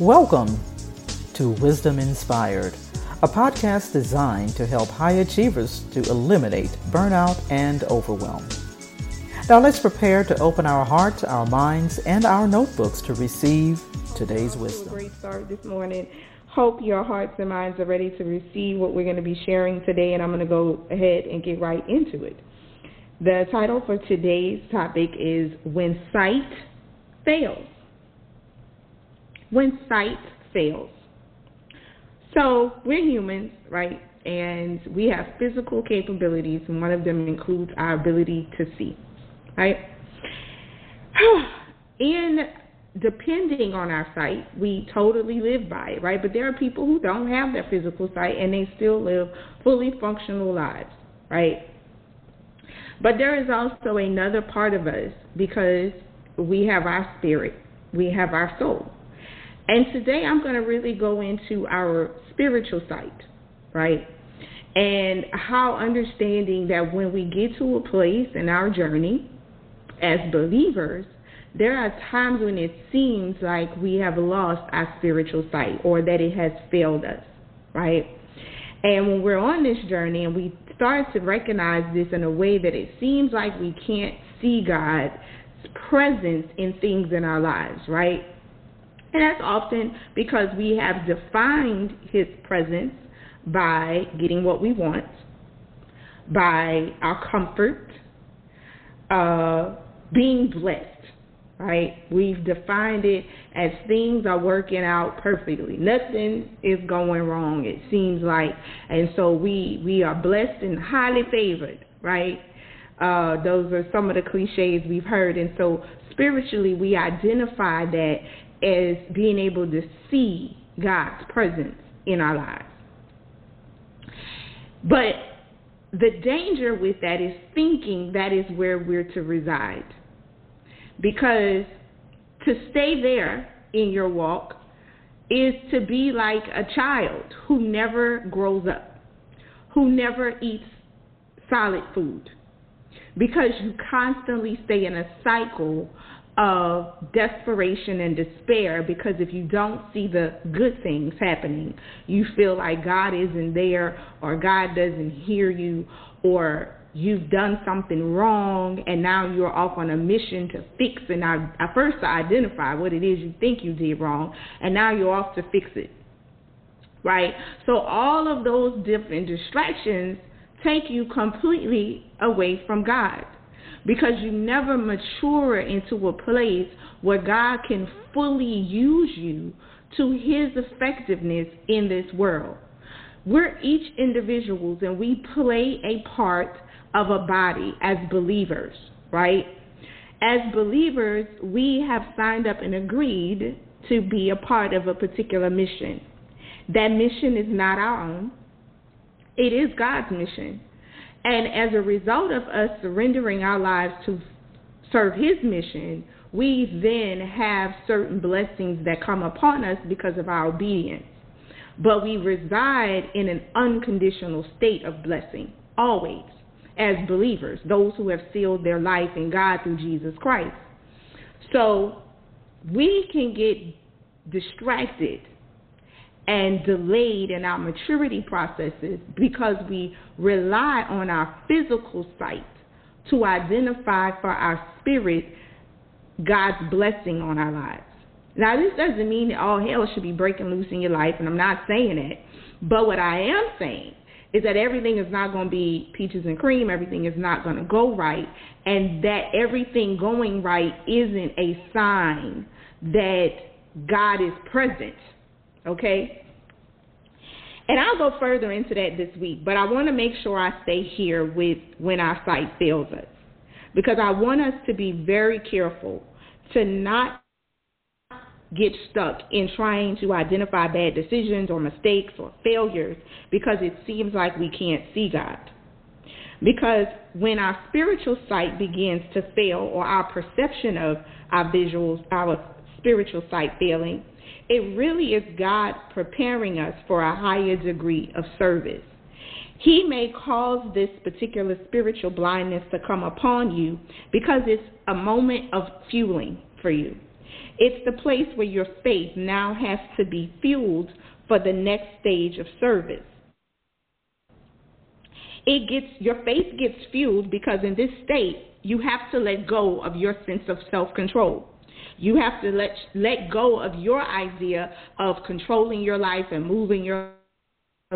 Welcome to Wisdom Inspired, a podcast designed to help high achievers to eliminate burnout and overwhelm. Now let's prepare to open our hearts, our minds, and our notebooks to receive today's wisdom. Great start this morning. Hope your hearts and minds are ready to receive what we're going to be sharing today, and I'm going to go ahead and get right into it. The title for today's topic is When Sight Fails when sight fails. So we're humans, right? And we have physical capabilities, and one of them includes our ability to see, right? And depending on our sight, we totally live by it, right? But there are people who don't have that physical sight and they still live fully functional lives, right? But there is also another part of us because we have our spirit, we have our soul. And today I'm going to really go into our spiritual sight, right? And how understanding that when we get to a place in our journey as believers, there are times when it seems like we have lost our spiritual sight or that it has failed us, right? And when we're on this journey and we start to recognize this in a way that it seems like we can't see God's presence in things in our lives, right? And that's often because we have defined his presence by getting what we want, by our comfort, uh, being blessed, right? We've defined it as things are working out perfectly. Nothing is going wrong, it seems like. And so we, we are blessed and highly favored, right? Uh, those are some of the cliches we've heard. And so spiritually, we identify that as being able to see God's presence in our lives. But the danger with that is thinking that is where we're to reside. Because to stay there in your walk is to be like a child who never grows up, who never eats solid food, because you constantly stay in a cycle of desperation and despair because if you don't see the good things happening, you feel like God isn't there or God doesn't hear you or you've done something wrong and now you're off on a mission to fix and now first to identify what it is you think you did wrong and now you're off to fix it. Right? So all of those different distractions take you completely away from God because you never mature into a place where God can fully use you to his effectiveness in this world. We're each individuals and we play a part of a body as believers, right? As believers, we have signed up and agreed to be a part of a particular mission. That mission is not our own. It is God's mission. And as a result of us surrendering our lives to serve His mission, we then have certain blessings that come upon us because of our obedience. But we reside in an unconditional state of blessing, always, as believers, those who have sealed their life in God through Jesus Christ. So we can get distracted and delayed in our maturity processes because we rely on our physical sight to identify for our spirit God's blessing on our lives. Now, this doesn't mean that all hell should be breaking loose in your life, and I'm not saying that. But what I am saying is that everything is not going to be peaches and cream, everything is not going to go right, and that everything going right isn't a sign that God is present. Okay? And I'll go further into that this week, but I want to make sure I stay here with when our sight fails us. Because I want us to be very careful to not get stuck in trying to identify bad decisions or mistakes or failures because it seems like we can't see God. Because when our spiritual sight begins to fail or our perception of our visuals, our spiritual sight failing, it really is God preparing us for a higher degree of service. He may cause this particular spiritual blindness to come upon you because it's a moment of fueling for you. It's the place where your faith now has to be fueled for the next stage of service. It gets your faith gets fueled because in this state you have to let go of your sense of self-control. You have to let let go of your idea of controlling your life and moving your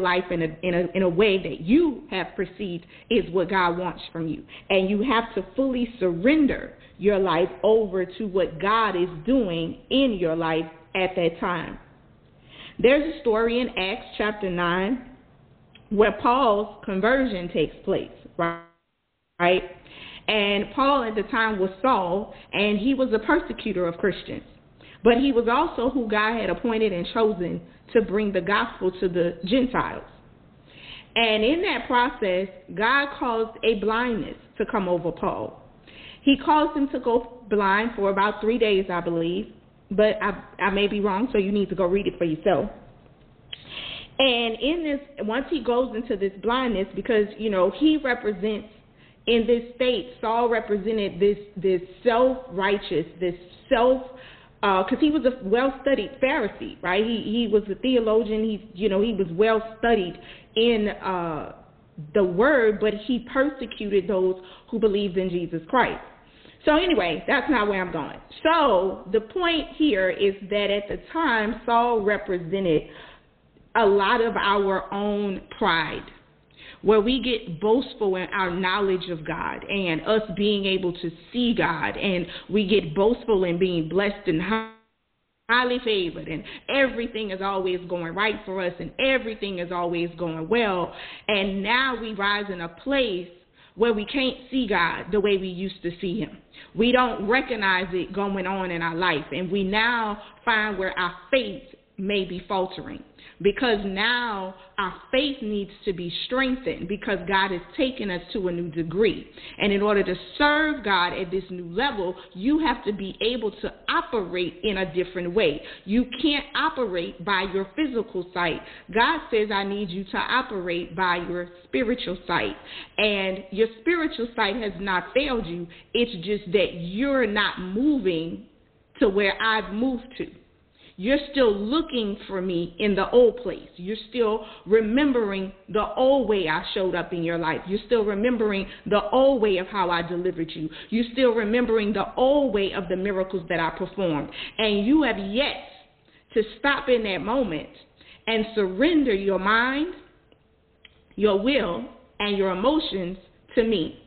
life in a, in a in a way that you have perceived is what God wants from you. And you have to fully surrender your life over to what God is doing in your life at that time. There's a story in Acts chapter 9 where Paul's conversion takes place, right? Right? And Paul at the time was Saul, and he was a persecutor of Christians. But he was also who God had appointed and chosen to bring the gospel to the Gentiles. And in that process, God caused a blindness to come over Paul. He caused him to go blind for about three days, I believe, but I, I may be wrong, so you need to go read it for yourself. And in this, once he goes into this blindness, because you know he represents in this state, Saul represented this this self righteous, this self because uh, he was a well-studied Pharisee, right? He he was a theologian. He you know he was well studied in uh, the Word, but he persecuted those who believed in Jesus Christ. So anyway, that's not where I'm going. So the point here is that at the time, Saul represented a lot of our own pride where we get boastful in our knowledge of God and us being able to see God, and we get boastful in being blessed and highly favored, and everything is always going right for us, and everything is always going well. And now we rise in a place where we can't see God the way we used to see Him. We don't recognize it going on in our life, and we now find where our faith may be faltering because now our faith needs to be strengthened because God has taken us to a new degree. And in order to serve God at this new level, you have to be able to operate in a different way. You can't operate by your physical sight. God says, I need you to operate by your spiritual sight. And your spiritual sight has not failed you, it's just that you're not moving to where I've moved to. You're still looking for me in the old place. You're still remembering the old way I showed up in your life. You're still remembering the old way of how I delivered you. You're still remembering the old way of the miracles that I performed. And you have yet to stop in that moment and surrender your mind, your will, and your emotions to me.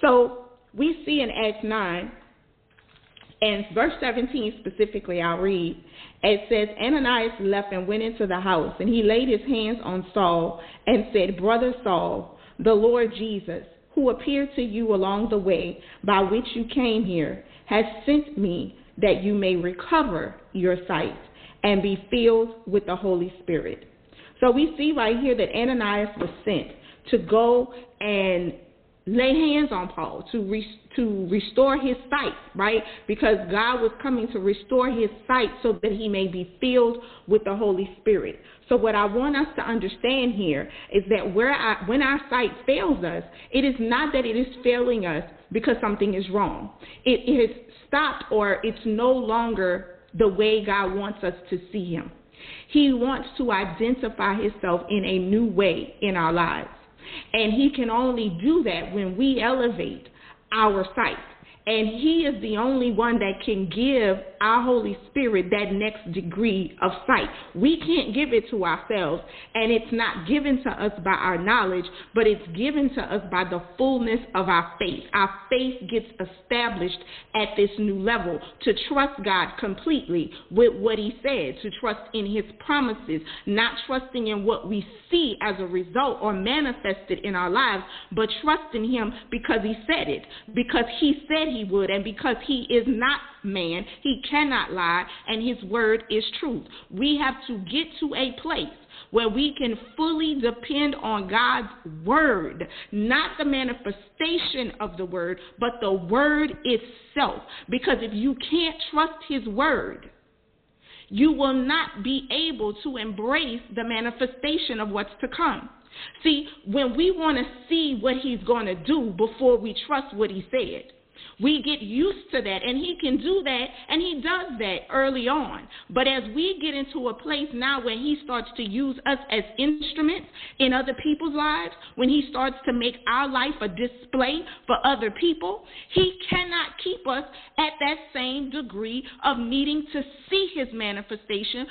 So we see in Acts 9 and verse 17 specifically, I'll read. It says, Ananias left and went into the house, and he laid his hands on Saul and said, Brother Saul, the Lord Jesus, who appeared to you along the way by which you came here, has sent me that you may recover your sight and be filled with the Holy Spirit. So we see right here that Ananias was sent to go and lay hands on Paul to re- to restore his sight, right? Because God was coming to restore his sight so that he may be filled with the Holy Spirit. So what I want us to understand here is that where I, when our sight fails us, it is not that it is failing us because something is wrong. It, it has stopped or it's no longer the way God wants us to see him. He wants to identify himself in a new way in our lives. And he can only do that when we elevate our sight. And He is the only one that can give our Holy Spirit that next degree of sight. We can't give it to ourselves, and it's not given to us by our knowledge, but it's given to us by the fullness of our faith. Our faith gets established at this new level to trust God completely with what He said, to trust in His promises, not trusting in what we see as a result or manifested in our lives, but trusting Him because He said it, because He said he would. And because he is not man, he cannot lie, and his word is truth. We have to get to a place where we can fully depend on God's word, not the manifestation of the word, but the word itself. Because if you can't trust his word, you will not be able to embrace the manifestation of what's to come. See, when we want to see what he's going to do before we trust what he said, We get used to that, and He can do that, and He does that early on. But as we get into a place now where He starts to use us as instruments in other people's lives, when He starts to make our life a display for other people, He cannot keep us at that same degree of needing to see His manifestation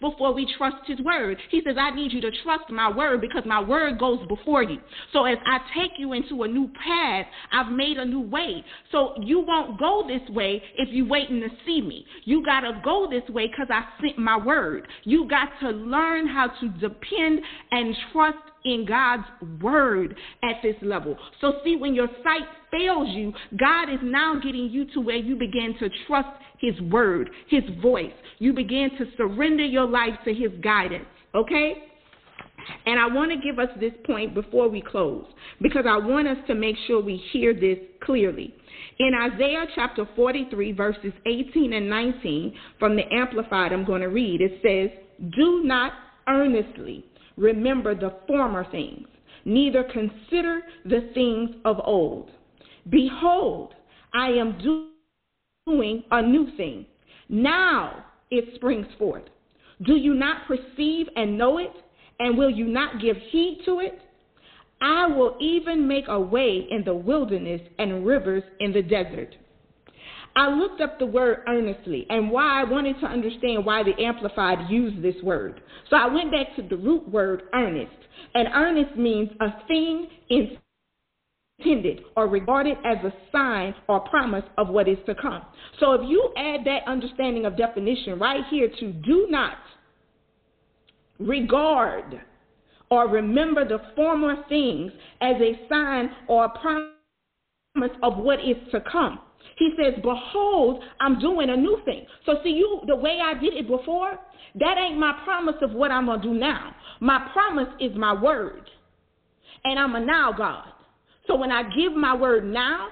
before we trust his word. He says, I need you to trust my word because my word goes before you. So as I take you into a new path, I've made a new way. So you won't go this way if you're waiting to see me. You got to go this way because I sent my word. You got to learn how to depend and trust in God's word at this level. So, see, when your sight fails you, God is now getting you to where you begin to trust His word, His voice. You begin to surrender your life to His guidance. Okay? And I want to give us this point before we close because I want us to make sure we hear this clearly. In Isaiah chapter 43, verses 18 and 19, from the Amplified, I'm going to read, it says, Do not earnestly remember the former things, neither consider the things of old. Behold, I am doing a new thing. Now it springs forth. Do you not perceive and know it? And will you not give heed to it? I will even make a way in the wilderness and rivers in the desert. I looked up the word earnestly and why I wanted to understand why the Amplified used this word. So I went back to the root word earnest. And earnest means a thing intended or regarded as a sign or promise of what is to come. So if you add that understanding of definition right here to do not regard or remember the former things as a sign or a promise of what is to come. He says, Behold, I'm doing a new thing. So, see, you, the way I did it before, that ain't my promise of what I'm going to do now. My promise is my word. And I'm a now God. So, when I give my word now,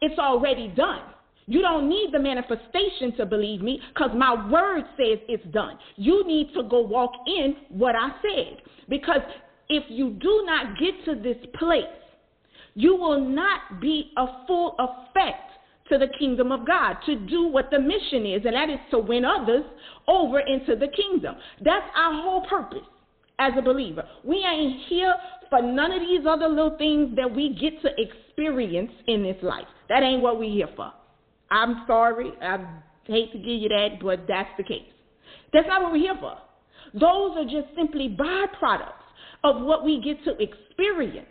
it's already done. You don't need the manifestation to believe me because my word says it's done. You need to go walk in what I said. Because if you do not get to this place you will not be a full effect to the kingdom of God, to do what the mission is, and that is to win others over into the kingdom. That's our whole purpose as a believer. We ain't here for none of these other little things that we get to experience in this life. That ain't what we're here for. I'm sorry. I hate to give you that, but that's the case. That's not what we're here for. Those are just simply byproducts of what we get to experience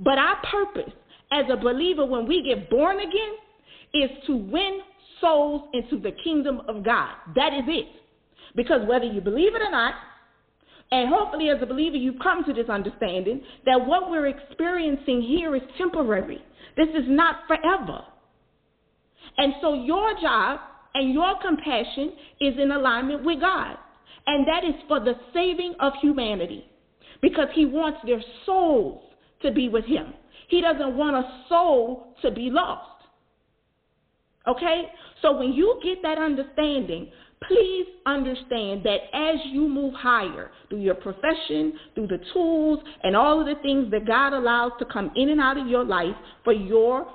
but our purpose as a believer when we get born again is to win souls into the kingdom of God. That is it. Because whether you believe it or not, and hopefully as a believer you've come to this understanding that what we're experiencing here is temporary. This is not forever. And so your job and your compassion is in alignment with God. And that is for the saving of humanity. Because he wants their souls to be with him. He doesn't want a soul to be lost. Okay? So when you get that understanding, please understand that as you move higher through your profession, through the tools, and all of the things that God allows to come in and out of your life for your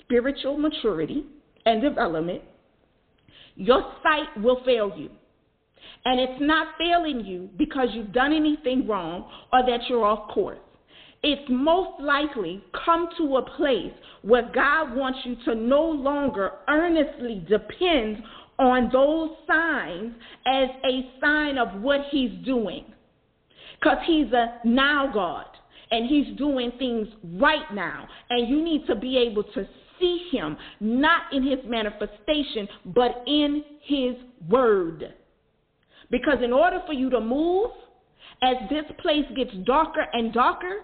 spiritual maturity and development, your sight will fail you. And it's not failing you because you've done anything wrong or that you're off course it's most likely come to a place where God wants you to no longer earnestly depend on those signs as a sign of what He's doing. Because He's a now God and He's doing things right now. And you need to be able to see Him, not in His manifestation, but in His Word. Because in order for you to move, as this place gets darker and darker,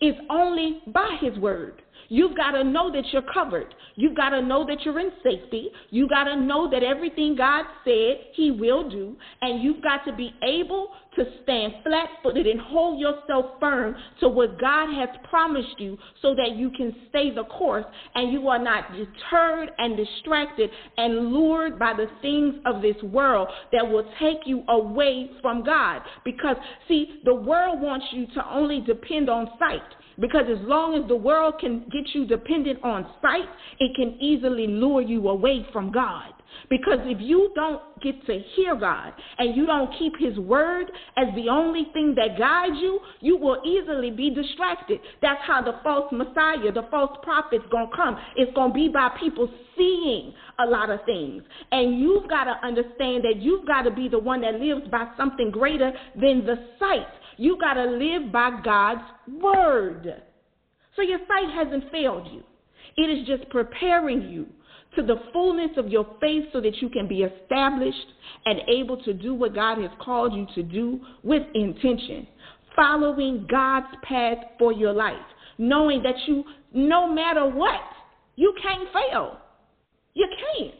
is only by his word. You've got to know that you're covered. You've got to know that you're in safety. You've got to know that everything God said He will do. And you've got to be able to stand flat footed and hold yourself firm to what God has promised you so that you can stay the course and you are not deterred and distracted and lured by the things of this world that will take you away from God. Because, see, the world wants you to only depend on sight. Because as long as the world can get you dependent on sight, it can easily lure you away from God. Because if you don't get to hear God and you don't keep His word as the only thing that guides you, you will easily be distracted. That's how the false Messiah, the false prophet's gonna come. It's gonna be by people seeing a lot of things. And you've got to understand that you've got to be the one that lives by something greater than the sight. You got to live by God's word. So your sight hasn't failed you. It is just preparing you to the fullness of your faith so that you can be established and able to do what God has called you to do with intention, following God's path for your life, knowing that you, no matter what, you can't fail. You can't.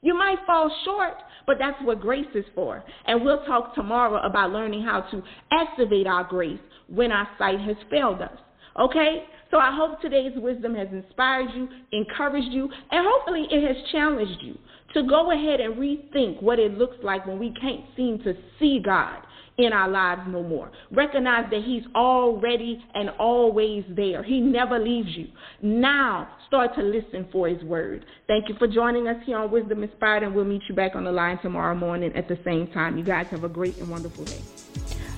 You might fall short, but that's what grace is for. And we'll talk tomorrow about learning how to activate our grace when our sight has failed us. Okay? So I hope today's wisdom has inspired you, encouraged you, and hopefully it has challenged you to go ahead and rethink what it looks like when we can't seem to see God in our lives no more. Recognize that He's already and always there. He never leaves you. Now, start to listen for His word. Thank you for joining us here on Wisdom Inspired, and we'll meet you back on the line tomorrow morning at the same time. You guys have a great and wonderful day.